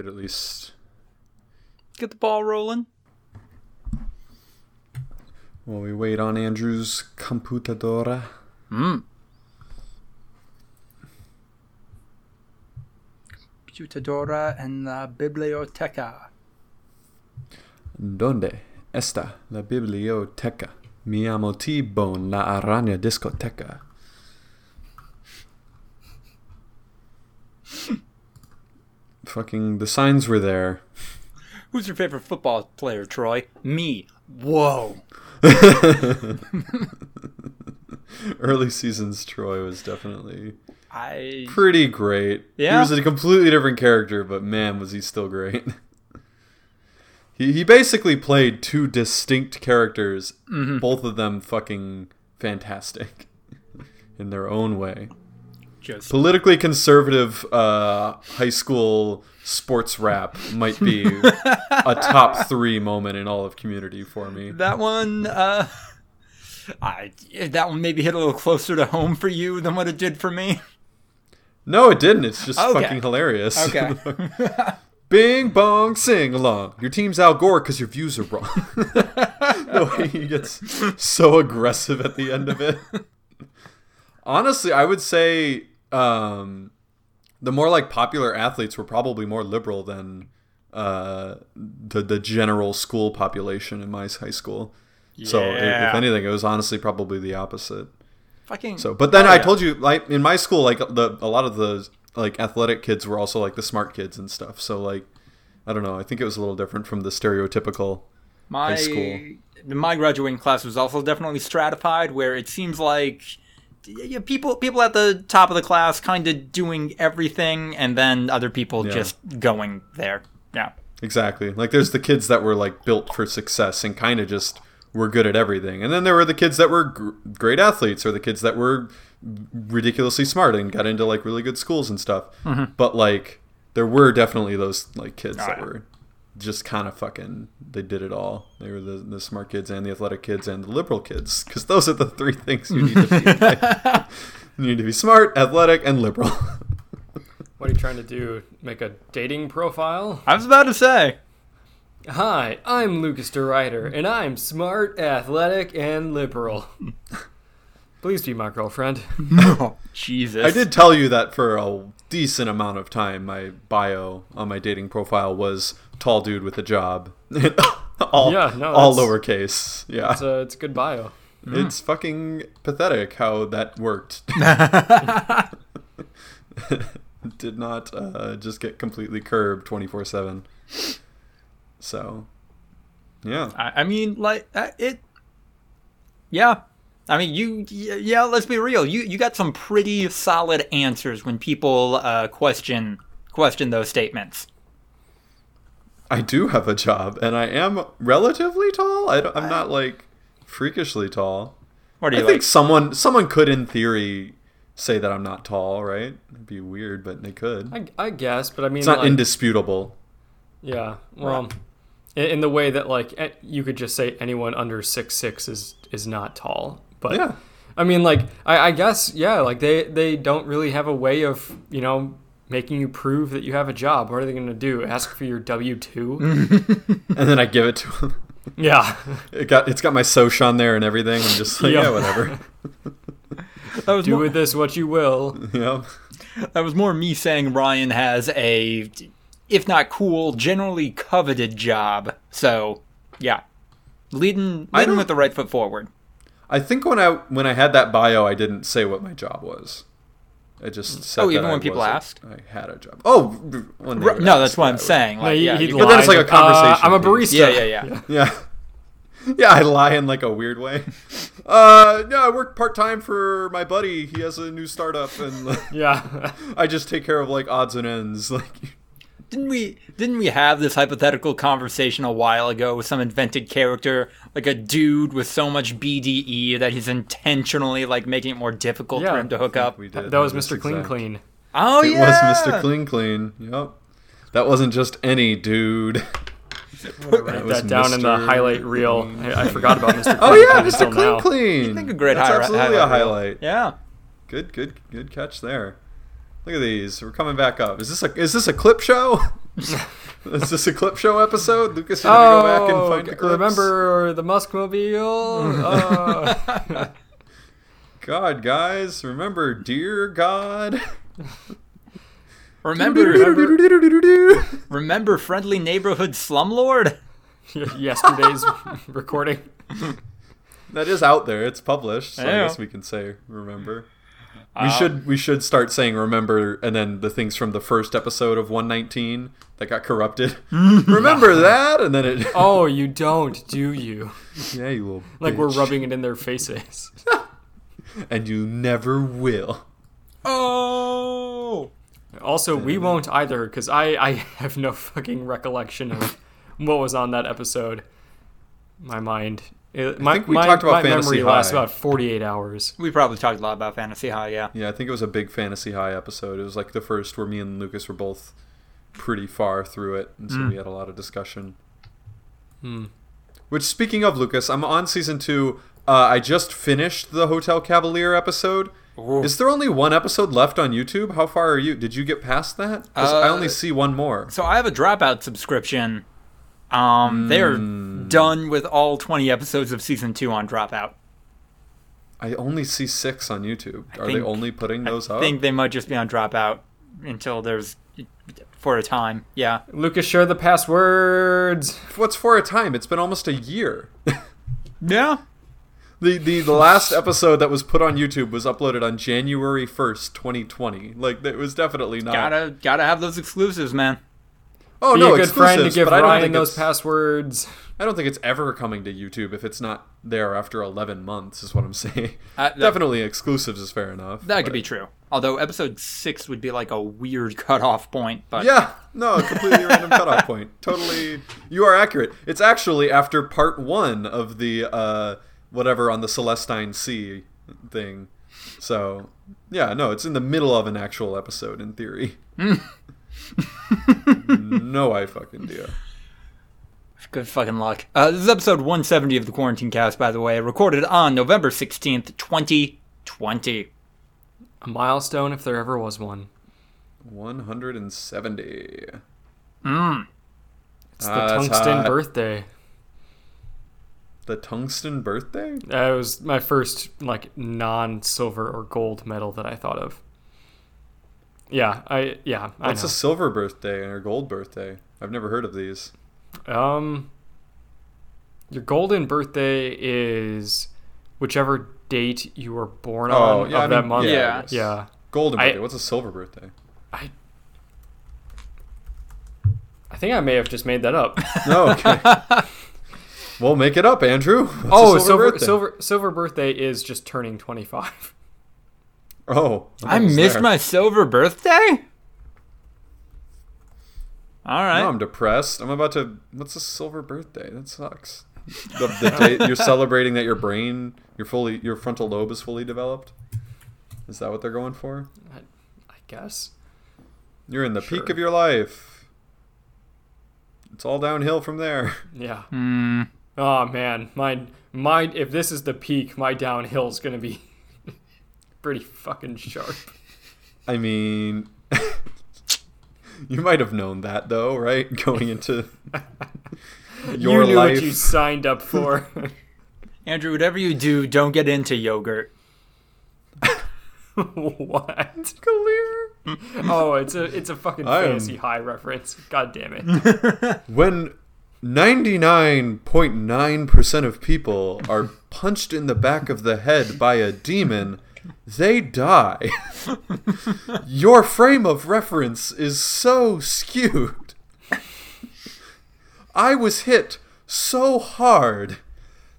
could at least Get the ball rolling. while we wait on Andrew's computadora. Mm. Computadora en la biblioteca. ¿Dónde está la biblioteca? Mi amo T-Bone, la araña discoteca. Fucking, the signs were there. Who's your favorite football player, Troy? Me. Whoa. Early seasons Troy was definitely I pretty great. Yeah? He was a completely different character, but man, was he still great. he, he basically played two distinct characters, mm-hmm. both of them fucking fantastic in their own way. Just Politically conservative uh, high school sports rap might be a top three moment in all of community for me. that one. Uh, I that one maybe hit a little closer to home for you than what it did for me. No, it didn't. It's just Okay. fucking hilarious. Okay. Bing bong sing along. Your team's Al Gore because your views are wrong. the way he gets so aggressive at the end of it. Honestly, I would say um, the more like popular athletes were probably more liberal than uh, the the general school population in my high school. Yeah. So if anything, it was honestly probably the opposite. Fucking. So, but then Oh, I yeah. told you, like in my school, like the a lot of the like athletic kids were also like the smart kids and stuff. So like, I don't know. I think it was a little different from the stereotypical. my school. my graduating class was also definitely stratified, where it seems like yeah, people people at the top of the class kind of doing everything, and then other people Yeah. just going there. Yeah. Exactly. Like there's the kids that were like built for success and kind of just were good at everything, and then there were the kids that were gr- great athletes or the kids that were ridiculously smart and got into like really good schools and stuff. Mm-hmm. But like there were definitely those like kids Oh, that yeah. were just kind of fucking they did it all. They were the, the smart kids and the athletic kids and the liberal kids because those are the three things you need to be. in you need to be smart, athletic, and liberal. What are you trying to do? Make a dating profile? I was about to say. Hi, I'm Lucas DeRider, and I'm smart, athletic, and liberal. Please be my girlfriend. Oh, Jesus. I did tell you that for a decent amount of time. My bio on my dating profile was tall dude with a job. all, Yeah, no, all that's- lowercase. Yeah, It's a, it's a good bio. it's fucking pathetic how that worked. Did not uh, just get completely curbed twenty four seven. So, yeah. I, I mean, like uh, it. Yeah, I mean, you. Yeah, let's be real. You you got some pretty solid answers when people uh, question question those statements. I do have a job, and I am relatively tall. I don't, I'm not like freakishly tall. What are I you think someone someone could, in theory, say that I'm not tall, right? It'd be weird, but they could. I, I guess, but I mean, It's not like, indisputable. yeah. Well, in, in the way that like eh, you could just say anyone under six six is is not tall, but Yeah. I mean, like I, I guess yeah, like they they don't really have a way of you know making you prove that you have a job. What are they going to do? Ask for your W two? And then I give it to him. yeah. It got it's got my soch on there and everything. I'm just like, Yeah. yeah, whatever. That was Do more, with this what you will. yeah. that was more me saying Ryan has a, if not cool, generally coveted job. So, yeah, leading leading with the right foot forward. I think when I when I had that bio, I didn't say what my job was. I just said. Oh, that even I when people asked? I had a job. Oh, when they R- no, that's what I I'm would- saying. No, Like, he- yeah, he'd you But then it's like a lie, uh, conversation I'm a piece. barista. yeah, yeah, yeah. Yeah. Yeah, I lie in like a weird way. Uh, no, I work part time for my buddy. He has a new startup, and like, Yeah. I just take care of like odds and ends. Like, Didn't we didn't we have this hypothetical conversation a while ago with some invented character, like a dude with so much BDE that he's intentionally like making it more difficult Yeah. for him to hook up? we did. that was Mr. Clean exact- Clean. Oh It yeah, was Mr. Clean Clean. Yep. That wasn't just any dude. Write was that down in the highlight reel. I, I forgot about Mr. Clean Oh yeah, Clean Mr. Clean now. Clean. I think a great That's hi- absolutely highlight a reel. highlight. Yeah. Good, good, good catch there. Look at these. We're coming back up. Is this a is this a clip show? is this a clip show episode? Lucas, you gonna go back and find the clips? Oh, remember the Muskmobile? Uh, God, guys, remember, dear God. Remember, remember friendly neighborhood slumlord? yesterday's recording. That is out there. It's published, so Yeah. I guess we can say remember. We uh, should we should start saying remember and then the things from the first episode of 119 that got corrupted. remember that and then it Oh, you don't, do you? Yeah, you little Like we're rubbing it in their faces. and you never will. Oh, Also, we won't either because I, I have no fucking recollection of what was on that episode. My mind. It, my think we my, talked about my Fantasy memory lasts about 48 hours. we probably talked a lot about Fantasy High. Yeah. Yeah, I think it was a big Fantasy High episode. It was like the first where me and Lucas were both pretty far through it, and so we had a lot of discussion. Hmm. Which, speaking of Lucas, I'm on season two. Uh, I just finished the Hotel Cavalier episode. Ooh. Is there only one episode left on YouTube? How far are you? Did you get past that? 'Cause I Uh, only see one more. So I have a dropout subscription. Um, they're Hmm. done with all 20 episodes of season two on Dropout. I only see six on YouTube. Are they only putting those I up? think they might just be on Dropout until there's for a time. Yeah. Lucas, share the passwords. What's for a time? It's been almost a year. Yeah. The, the the last episode that was put on YouTube was uploaded on January first, twenty twenty. Like it was definitely not. Gotta gotta have those exclusives, man. Oh Be no, a good friend to give but I don't Ryan those passwords. I don't think it's ever coming to YouTube if it's not there after eleven months. Is what I'm saying. Uh, that, definitely exclusives is fair enough. that could be true. Although episode six would be like a weird cutoff point, but Yeah, no, a completely random cutoff point. Totally, you are accurate. It's actually after part one of the uh, whatever on the Celestine Sea thing. So, yeah, no, it's in the middle of an actual episode in theory. no, I fucking do. good fucking luck. Uh, this is episode 170 of the Quarantine Cast, by the way, recorded on November 16th, 2020. A milestone if there ever was one. One hundred and seventy. Mm. It's the Ah, that's tungsten hot. birthday. The tungsten birthday. That was my first like non-silver or gold medal that I thought of. Yeah, I yeah, I What's a silver birthday and a gold birthday? I've never heard of these. Um, your golden birthday is whichever date you were born Oh, on yeah, of I that mean, month. yeah, Yeah. I guess. Golden I- birthday. What's a silver birthday? I think I may have just made that up. Oh, okay. well, make it up, Andrew. What's a oh, silver birthday? silver silver birthday is just turning 25. Oh, I almost missed there. my silver birthday? All right. Now I'm depressed. I'm about to. What's a silver birthday? That sucks. The, the day you're celebrating that your brain, your fully, your frontal lobe is fully developed. Is that what they're going for? I guess. You're in the peak of your life. It's all downhill from there. Yeah. Hmm. Oh man, my my if this is the peak, my downhill's gonna be pretty fucking sharp. I mean, you might have known that though, right? Going into your you knew life. what you signed up for. Andrew, whatever you do, don't get into yogurt. what? Clear. Oh, it's a it's a fucking I am- fantasy high reference. God damn it. When 99.9% of people are punched in the back of the head by a demon, they die. Your frame of reference is so skewed. I was hit so hard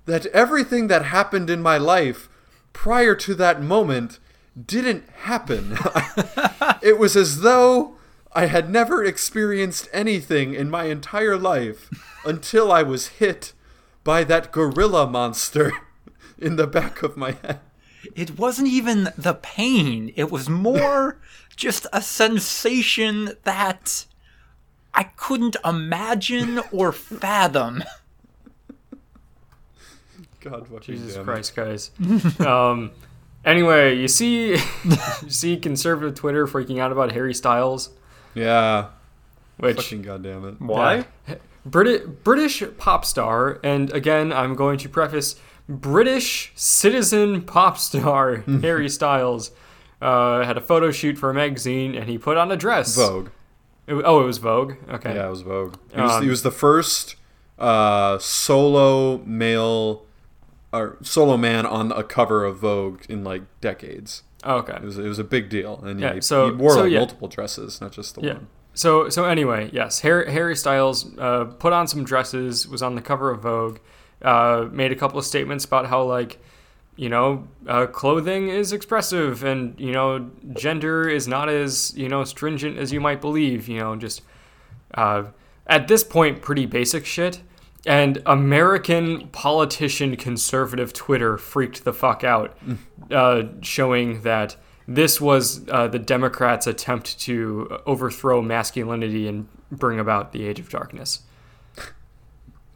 that everything that happened in my life prior to that moment didn't happen. it was as though I had never experienced anything in my entire life until I was hit by that gorilla monster in the back of my head. It wasn't even the pain, it was more just a sensation that I couldn't imagine or fathom. God fucking Jesus damn. Christ, guys. um, Anyway, you see, you see conservative Twitter freaking out about Harry Styles, Yeah. which Fucking goddamn it. Why? British British pop star, and again, I'm going to preface British citizen pop star Harry Styles uh, had a photo shoot for a magazine, and he put on a dress. Vogue. It oh, it was Vogue. Okay. Yeah, it was Vogue. He was, Um, he was the first uh, solo male or solo man on a cover of Vogue in like decades. Okay. It was it was a big deal, and yeah, Yeah, he, so- he wore so like yeah. multiple dresses, not just the Yeah. one. So so anyway, yes, Harry, Harry Styles uh, put on some dresses, was on the cover of Vogue, uh, made a couple of statements about how like, you know, uh, clothing is expressive and you know gender is not as you know stringent as you might believe. You know, just uh, at this point, pretty basic shit. And American politician conservative Twitter freaked the fuck out, uh, showing that this was uh, the Democrats' attempt to overthrow masculinity and bring about the Age of Darkness.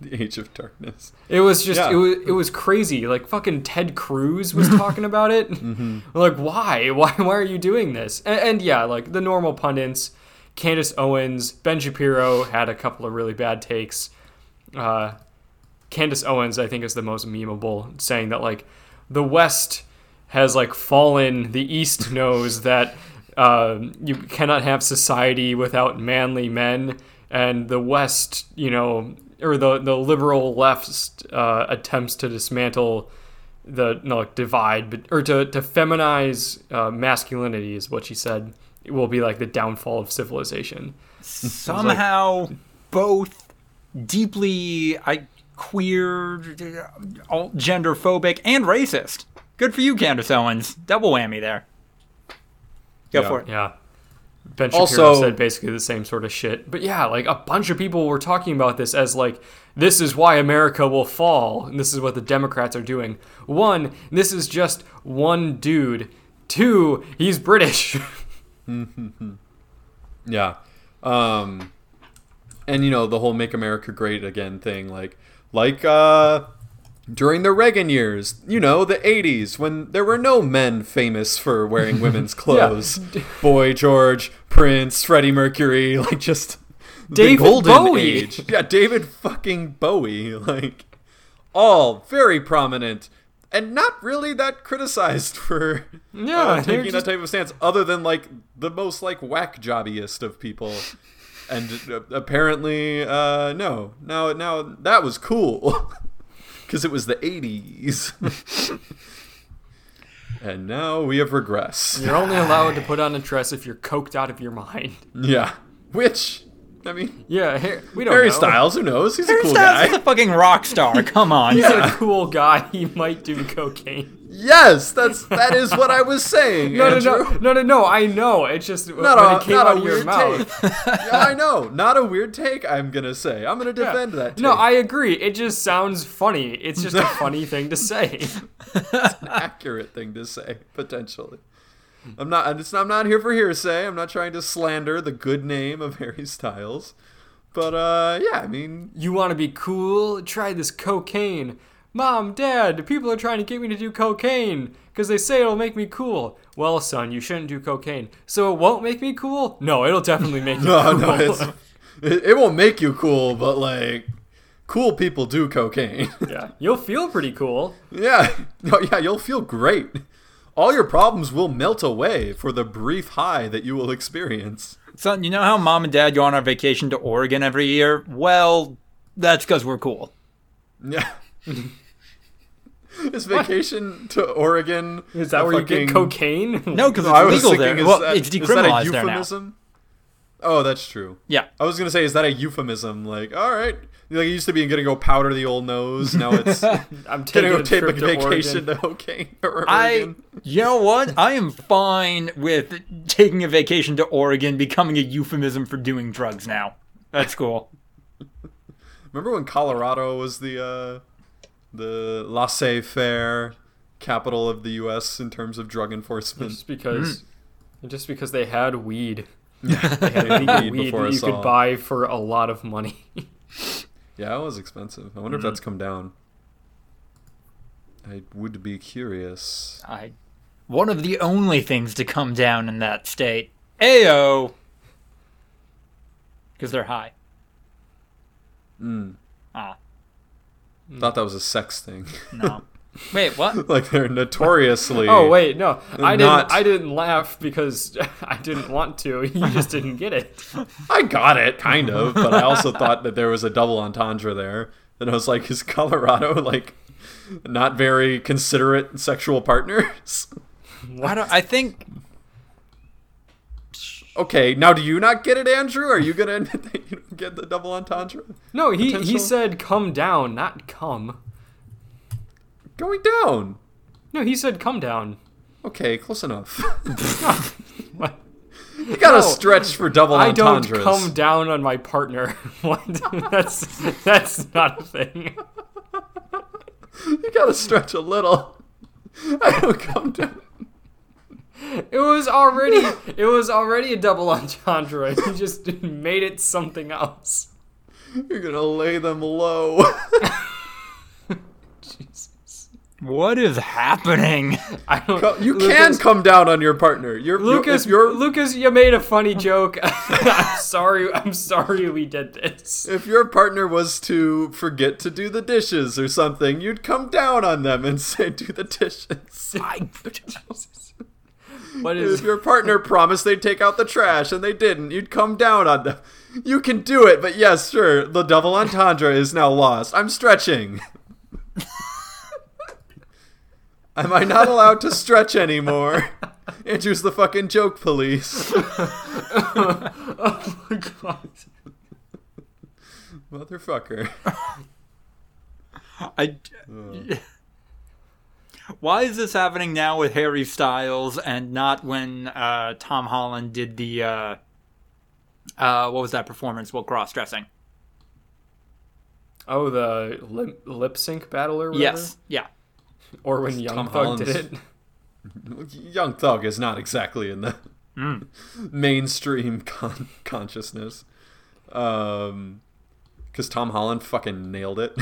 The Age of Darkness. It was just Yeah. it was it was crazy. Like fucking Ted Cruz was talking about it. Like why why why are you doing this? And, and yeah, like the normal pundits, Candace Owens, Ben Shapiro had a couple of really bad takes. Uh, Candace Owens, I think, is the most memeable, saying that like the West has like fallen, the East knows that uh, you cannot have society without manly men, and the West, you know, or the the liberal left uh, attempts to dismantle the no like divide, but or to to feminize uh, masculinity is what she said. It will be like the downfall of civilization. Somehow, both deeply I queer, alt gender phobic, and racist. Good for you, Candace Owens. Double whammy there. Go Yeah. for it. Yeah. Ben Shapiro Also- said basically the same sort of shit. But yeah, like a bunch of people were talking about this as like, this is why America will fall, and this is what the Democrats are doing. One, this is just one dude. Two, he's British. Yeah. Um and you know, the whole make America great again thing like like uh during the Reagan years, you know, the 80s when there were no men famous for wearing women's clothes. Boy George, Prince, Freddie Mercury, like just the David golden Bowie. age. Yeah, David fucking Bowie, like all very prominent and not really that criticized for Yeah, uh, taking just- that type of stance other than like the most like whack jobbiest of people and uh, apparently uh no now now that was cool because it was the 80s and now we have regressed You're only allowed to put on a dress if you're coked out of your mind. yeah which i mean Yeah, Har- we don't harry know. styles who knows he's a cool Styles is guy a fucking rock star. Come on. He's a cool guy. He might do cocaine. Yes that's that is what i was saying No, no, Andrew. no, no, no, no. I know. It's just Not when a, it came not out a of your weird mouth. take. yeah, I know. Not a weird take, I'm going to say. I'm going to Yeah. defend that take. No, I agree. It just sounds funny. It's just a funny thing to say. it's an accurate thing to say potentially. I'm not. I'm, just, I'm not here for hearsay. I'm not trying to slander the good name of Harry Styles, but uh, yeah. I mean, You want to be cool? Try this cocaine. Mom, Dad, people are trying to get me to do cocaine because they say it'll make me cool. Well, son, you shouldn't do cocaine. So it won't make me cool? No, it'll definitely make me no, cool. no, it's it, it won't make you cool, but like, cool people do cocaine. yeah, you'll feel pretty cool. yeah, no, yeah, you'll feel great. All your problems will melt away for the brief high that you will experience. Son, you know how mom and dad go on our vacation to Oregon every year? Well, that's because we're cool. Yeah. Is vacation to Oregon? Is that a where you get fucking- cocaine? No, because No, I it's was legal thinking, there. is Well, that- it's is that a decriminalized there now. euphemism? Oh, that's true. Yeah. I was gonna say, is that a euphemism? Like, all right, like it used to be gonna go powder the old nose. Now it's I'm gonna taking go a take a trip to vacation Oregon. to Oregon. or I, you know what? I am fine with taking a vacation to Oregon becoming a euphemism for doing drugs now. That's cool. Remember when Colorado was the uh, the laissez-faire capital of the U.S. in terms of drug enforcement? Just because, just because they had weed. Yeah, They had Weed weed before that you could buy for a lot of money. Yeah, it was expensive. I wonder if that's come down. I would be curious. I one of the only things to come down in that state. Ayo! Because they're high. Mm. Ah, Hmm. Thought that was a sex thing. no. Wait, what? like they're notoriously. Oh wait, no, I didn't. Not- I didn't laugh because I didn't want to. You just didn't get it. I got it, kind of, but I also thought that there was a double entendre there. And I was like, is Colorado like not very considerate sexual partners? I don't. I think. Okay, now do you not get it, Andrew? Are you gonna admit that you don't get the double entendre? No, he he said come down, not come. Going down. No, he said come down. Okay, close enough. What? You gotta No, stretch for double I don't come down on my partner. That's that's not a thing. You gotta stretch a little. I don't come down. It was already it was already a double entendre. You just made it something else. You're gonna lay them low. Jesus. What is happening? I don't. Co- you Lucas- can come down on your partner. You're you- Lucas, you're Lucas, you made a funny joke. I'm sorry. I'm sorry we did this. if your partner was to forget to do the dishes or something, you'd come down on them and say, "Do the dishes." I, What if your partner promised they'd take out the trash and they didn't, you'd come down on them. You can do it, but yes, sure, the double entendre is now lost. I'm stretching. Am I not allowed to stretch anymore? Andrew's the fucking joke police. Oh my god. Motherfucker. I. Why is this happening now with Harry Styles and not when uh, Tom Holland did the uh, uh, what was that performance? Well, cross dressing. Oh, the lip, lip sync battle or whatever? Yes. Yeah. Or when Young Tom Thug did it. Young Thug is not exactly in the mainstream con- consciousness. Um, because Tom Holland fucking nailed it.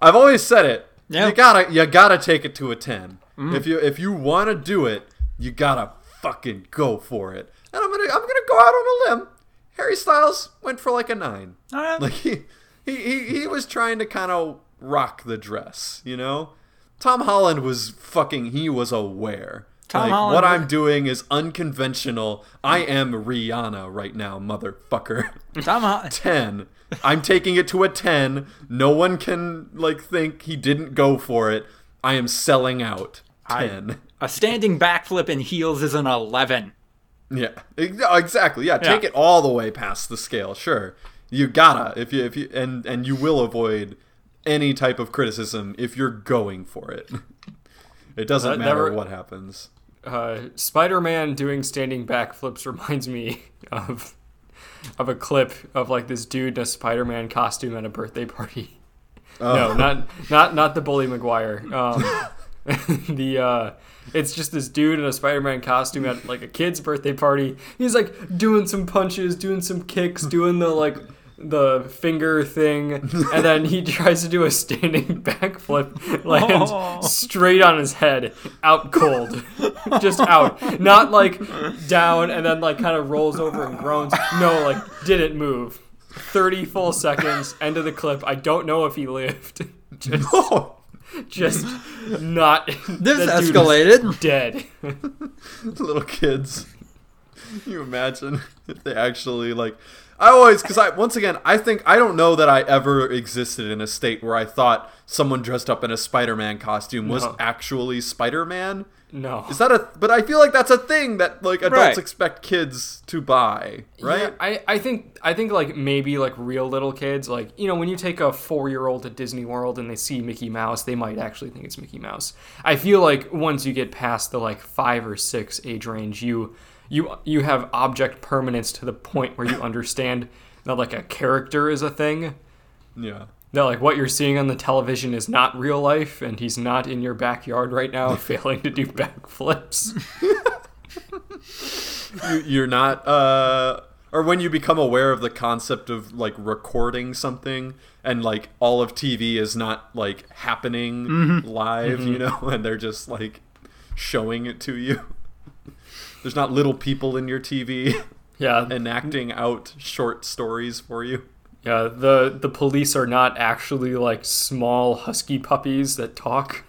I've always said it. Yeah. You gotta, you gotta take it to a ten. Mm-hmm. If you, if you want to do it, you gotta fucking go for it. And I'm gonna, I'm gonna go out on a limb. Harry Styles went for like a nine. Like he, he, he, he was trying to kind of rock the dress, you know. Tom Holland was fucking. He was aware. Tom like, Holland what I'm doing is unconventional. I am Rihanna right now, motherfucker. Tom Holland. 10. I'm taking it to a 10. No one can like think he didn't go for it. I am selling out. 10. A standing backflip in heels is an 11. Yeah. Exactly. Yeah, take Yeah. it all the way past the scale. Sure. You gotta if you if you and and you will avoid any type of criticism if you're going for it. It doesn't That matter never- what happens. Uh, Spider-Man doing standing backflips reminds me of of a clip of like this dude in a Spider-Man costume at a birthday party. Oh. No, not not not the Bully Maguire. Um, the uh, it's just this dude in a Spider-Man costume at like a kid's birthday party. He's like doing some punches, doing some kicks, doing the like the finger thing, and then he tries to do a standing backflip, lands Oh. straight on his head, out cold, just out, not like down and then like kind of rolls over and groans. No, like didn't move. 30 full seconds, end of the clip. I don't know if he lived. Just, Oh, just not. This that dude is escalated. Dead. little kids. Can you imagine if they actually like I always cuz I once again I think I don't know that I ever existed in a state where I thought someone dressed up in a Spider-Man costume was No. actually Spider-Man. No. Is that a but I feel like that's a thing that like adults Right. expect kids to buy, right? Yeah, I, I think I think like maybe like real little kids like you know when you take a four year old to Disney World and they see Mickey Mouse they might actually think it's Mickey Mouse. I feel like once you get past the like five or six age range you you you have object permanence to the point where you understand that like a character is a thing Yeah. that like what you're seeing on the television is not real life and he's not in your backyard right now failing to do backflips. You, you're not uh or when you become aware of the concept of like recording something and like all of TV is not like happening live, you know, and they're just like showing it to you. There's not little people in your TV Yeah, enacting out short stories for you. yeah. The the police are not actually like small husky puppies that talk.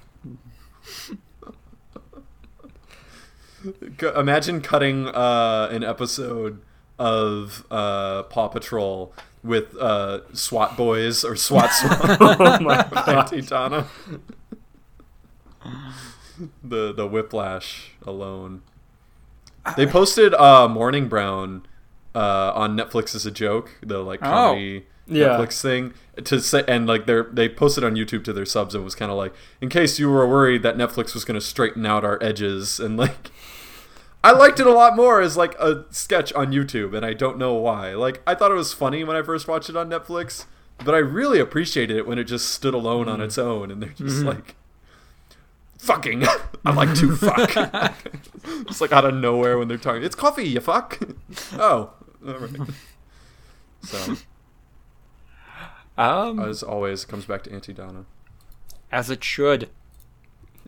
Imagine cutting uh, an episode of uh, Paw Patrol with uh, SWAT boys or SWAT SWAT oh my god. Titana. the the whiplash alone. They posted uh, Morning Brown uh, on Netflix as a joke, the like Oh. comedy Yeah. Netflix thing to say, and like they they posted on YouTube to their subs and was kind of like, in case you were worried that Netflix was going to straighten out our edges, and like. I liked it a lot more as like a sketch on YouTube, and I don't know why. Like I thought it was funny when I first watched it on Netflix, but I really appreciated it when it just stood alone on its own, and they're just like, "Fucking, I like to fuck." it's like out of nowhere when they're talking. It's coffee, you fuck. oh, all right. So Um, as always, it comes back to Aunty Donna. as it should.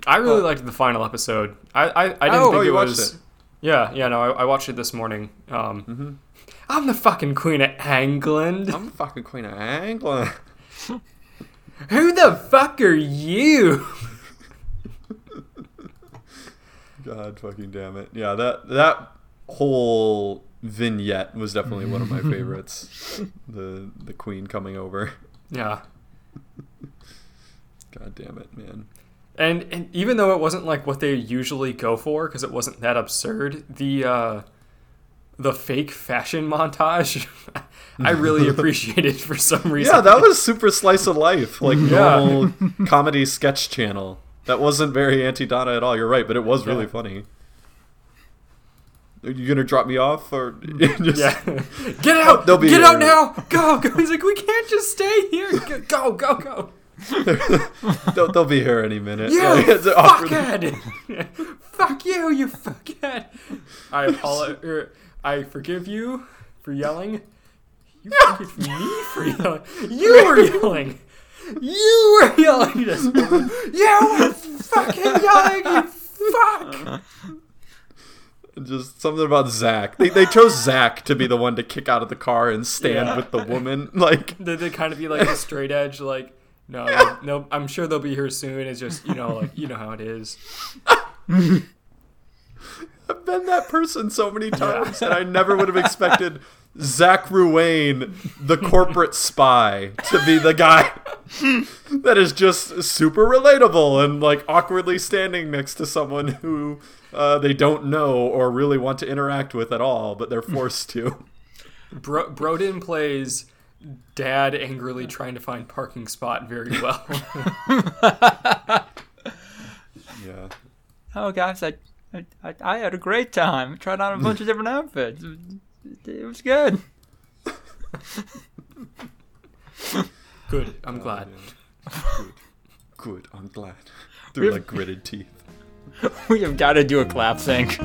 I really liked the final episode. I I, I didn't Oh, think you it watched was. it. Yeah, yeah. No, I, I watched it this morning. Um, Mm-hmm. I'm the fucking queen of England. I'm the fucking queen of England. Who the fuck are you? God fucking damn it. Yeah, that that whole vignette was definitely one of my favorites. the the queen coming over. Yeah. God damn it, man. And and even though it wasn't like what they usually go for, because it wasn't that absurd, the uh, the fake fashion montage, I really appreciated for some reason. Yeah, that was super slice of life, like Yeah. normal comedy sketch channel. That wasn't very Aunty Donna at all. You're right, but it was really Yeah. funny. Are you gonna drop me off or just Yeah. Get out! They'll be Get out now! Go! Go! He's like, we can't just stay here. Go! Go! Go! they'll, they'll be here any minute. You Yeah, fuckhead! Fuck you, you fuckhead! I apologize. Er, I forgive you for yelling. You forgive me for yelling. You were yelling. You were yelling. This woman. You were fucking yelling. You fuck. Just something about Zach. They, they chose Zach to be the one to kick out of the car and stand Yeah. with the woman. Like, Did they kind of be like a straight edge? Like, no, no. I'm sure they'll be here soon. It's just you know, like you know how it is. I've been that person so many times, and I never would have expected Zach Ruane, the corporate spy, to be the guy that is just super relatable and like awkwardly standing next to someone who uh, they don't know or really want to interact with at all, but they're forced to. Bro- Broden plays dad angrily trying to find parking spot very well. Yeah. Oh, guys, I, I, I had a great time. Tried on a bunch of different outfits. It, it was good. Uh, good. I'm glad. Good. Good. I'm glad. Through like gritted teeth. We have got to do a clap sync.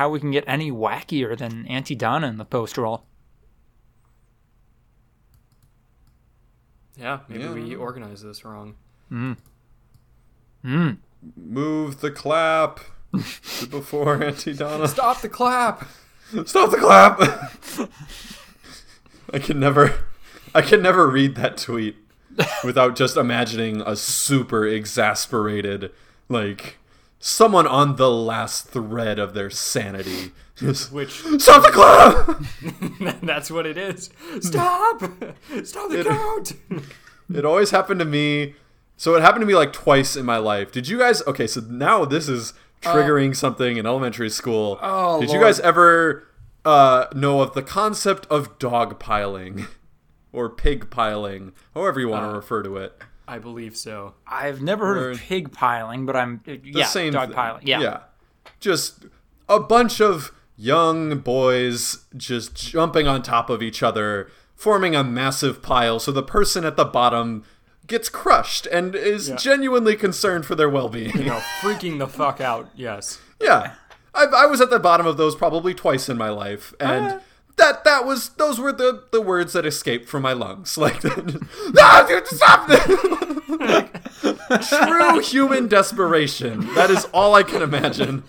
How we can get any wackier than Aunty Donna in the post roll. Yeah, maybe Yeah. we organized this wrong. Hmm. Move the clap before Aunty Donna. Stop the clap. Stop the clap! I can never, I can never read that tweet without just imagining a super exasperated, like someone on the last thread of their sanity. Just Which stop the clap! that's what it is. Stop! Stop the It- count. It always happened to me So it happened to me like twice in my life. Did you guys? Okay, so now this is triggering something in elementary school. Oh, Did you guys ever uh, know of the concept of dog piling or pig piling, however you want to refer to it? I believe so. I've never heard of pig piling, but I'm The yeah, same dog thing. piling. Yeah. yeah, just a bunch of young boys just jumping on top of each other, forming a massive pile. So the person at the bottom gets crushed and is Yeah. genuinely concerned for their well-being. You know, freaking the fuck out. Yes. Yeah, I, I was at the bottom of those probably twice in my life, and Uh. That that was those were the the words that escaped from my lungs. Like, ah, dude, stop this! Like, true human desperation. That is all I can imagine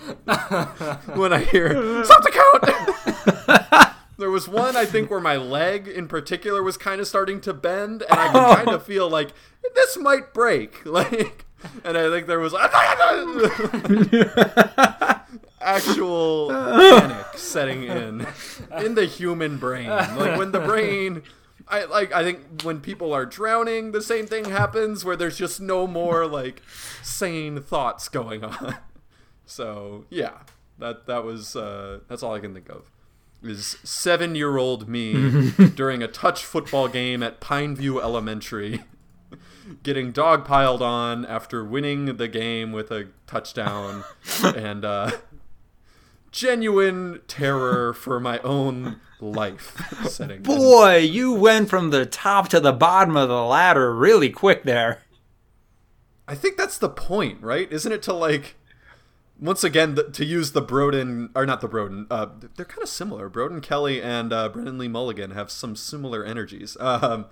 when I hear stop the count. There was one I think where my leg in particular was kind of starting to bend, and I could kind of feel like this might break. Like, and I think there was actual setting in in the human brain. Like when the brain. I like I think when people are drowning, the same thing happens where there's just no more like sane thoughts going on. So yeah, that that was uh, that's all I can think of. Is seven year old me during a touch football game at Pineview Elementary, getting dogpiled on after winning the game with a touchdown, and uh, genuine terror for my own life setting. in. Boy, you went from the top to the bottom of the ladder really quick there. I think that's the point, right? Isn't it to like once again the, to use the Broden or not the Broden? Uh, they're kind of similar. Broden Kelly and uh, Brennan Lee Mulligan have some similar energies. Um,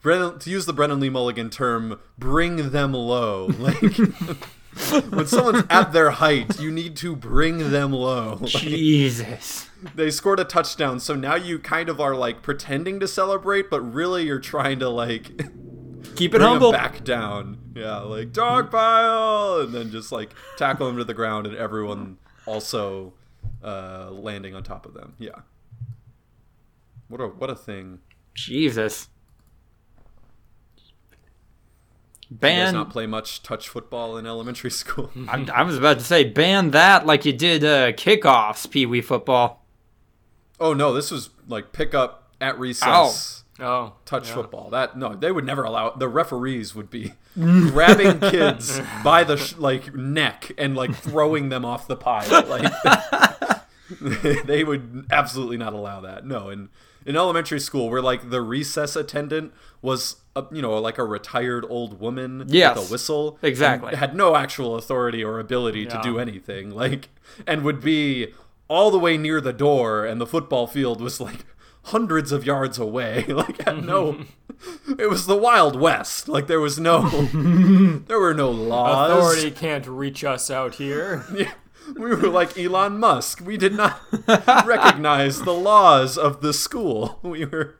Brennan, to use the Brennan Lee Mulligan term, bring them low. Like when someone's at their height, you need to bring them low. Like, Jesus. they scored a touchdown, so now you kind of are like pretending to celebrate, but really you're trying to like Keep it humble. back down. Yeah, like dog pile, and then just like tackle him to the ground, and everyone also uh, landing on top of them. Yeah. What a what a thing. Jesus. Ban. not play much touch football in elementary school. I, I was about to say ban that like you did uh, kickoffs, Pee Wee football. oh no, this was like pick up at recess. Oh. Touch yeah. football. That no, they would never allow. The referees would be grabbing kids by the sh- like neck and like throwing them off the pile. Like they would absolutely not allow that. No, in in elementary school, where like the recess attendant was, a, you know, like a retired old woman Yes. with a whistle, Exactly. had no actual authority or ability to do anything. Like, and would be all the way near the door, and the football field was like hundreds of yards away. Like, had no. It was the Wild West. Like there was no, there were no laws. Authority can't reach us out here. Yeah, we were like Elon Musk. We did not recognize the laws of the school. We were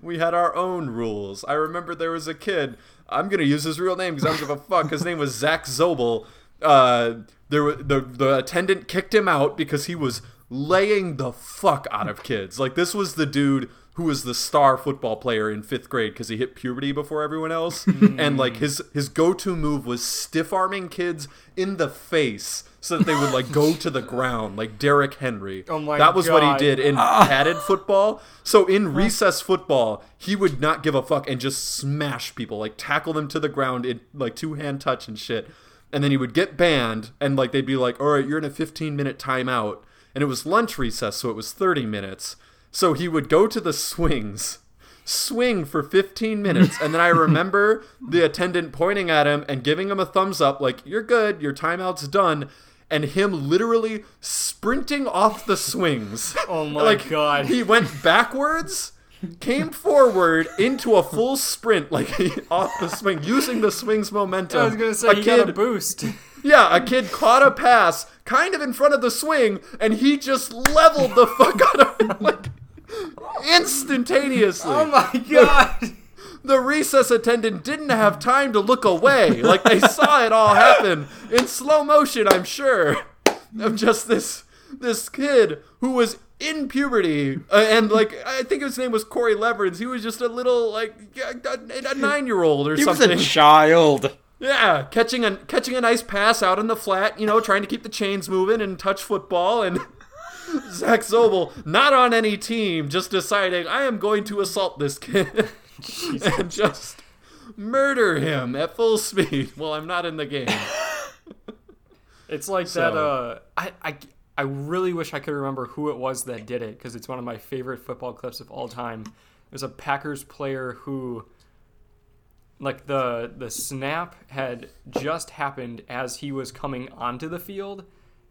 we had our own rules. I remember there was a kid. I'm gonna use his real name because I don't give a fuck. His name was Zach Zobel. Uh, there the the attendant kicked him out because he was laying the fuck out of kids. Like this was the dude who was the star football player in fifth grade because he hit puberty before everyone else, and like his his go to move was stiff arming kids in the face so that they would like go to the ground like Derrick Henry. Oh my that was what he did in padded football. So in recess football, he would not give a fuck and just smash people, like tackle them to the ground in like two hand touch and shit. And then he would get banned, and like they'd be like, "All right, you're in a 15 minute timeout." And it was lunch recess, so it was 30 minutes. So he would go to the swings, swing for 15 minutes, and then I remember the attendant pointing at him and giving him a thumbs up, like, "You're good, your timeout's done." And him literally sprinting off the swings. Oh my like, God. He went backwards, came forward into a full sprint, like off the swing, using the swing's momentum. I was gonna say a he kid, got a boost. yeah, a kid caught a pass, kind of in front of the swing, and he just leveled the fuck out of it, like instantaneously. Oh my god. The recess attendant didn't have time to look away. Like they saw it all happen in slow motion, I'm sure. Of just this this kid who was in puberty uh, and like I think his name was Corey Leverins. He was just a little like a, a nine year old or He was something. a child. Yeah, catching a catching a nice pass out in the flat, you know, trying to keep the chains moving and touch football and Zach Zobel not on any team, just deciding I am going to assault this kid and just murder him at full speed while I'm not in the game. It's like So- that. Uh, I, I I really wish I could remember who it was that did it because it's one of my favorite football clips of all time. There's a Packers player who, like the the snap had just happened as he was coming onto the field.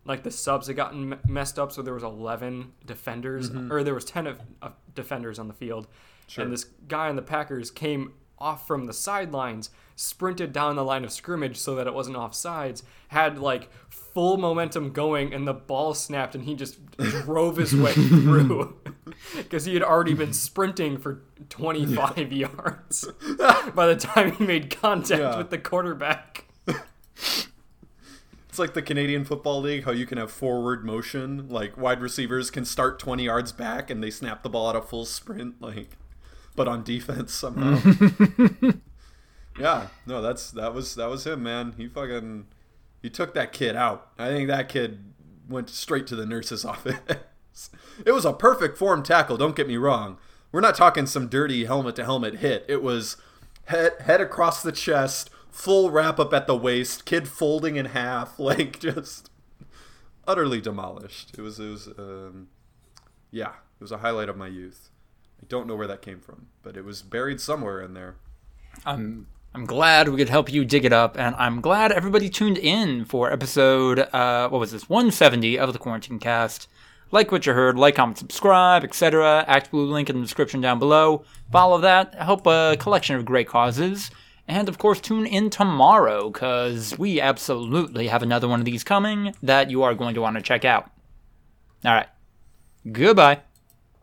Like the subs had gotten messed up, so there was 11 defenders, or there was 10 of, of defenders on the field, Sure. and this guy on the Packers came off from the sidelines, sprinted down the line of scrimmage so that it wasn't offsides, had like full momentum going, and the ball snapped, and he just drove his way through because he had already been sprinting for 25 yards by the time he made contact Yeah. with the quarterback. It's like the Canadian Football League, how you can have forward motion, like wide receivers can start 20 yards back and they snap the ball at a full sprint, like, but on defense somehow. yeah, no, that's that was that was him, man. He fucking he took that kid out. I think that kid went straight to the nurse's office. it was a perfect form tackle. Don't get me wrong. We're not talking some dirty helmet to helmet hit. It was head head across the chest, full wrap up at the waist, kid folding in half, like just utterly demolished. It was it was um, yeah, it was a highlight of my youth. I don't know where that came from, but it was buried somewhere in there. I'm I'm glad we could help you dig it up, and I'm glad everybody tuned in for episode uh, what was this 170 of the Quarantine Cast. Like what you heard, like, comment, subscribe, etc. ActBlue link in the description down below. Follow that. Help a collection of great causes. And of course, tune in tomorrow because we absolutely have another one of these coming that you are going to want to check out. All right. Goodbye.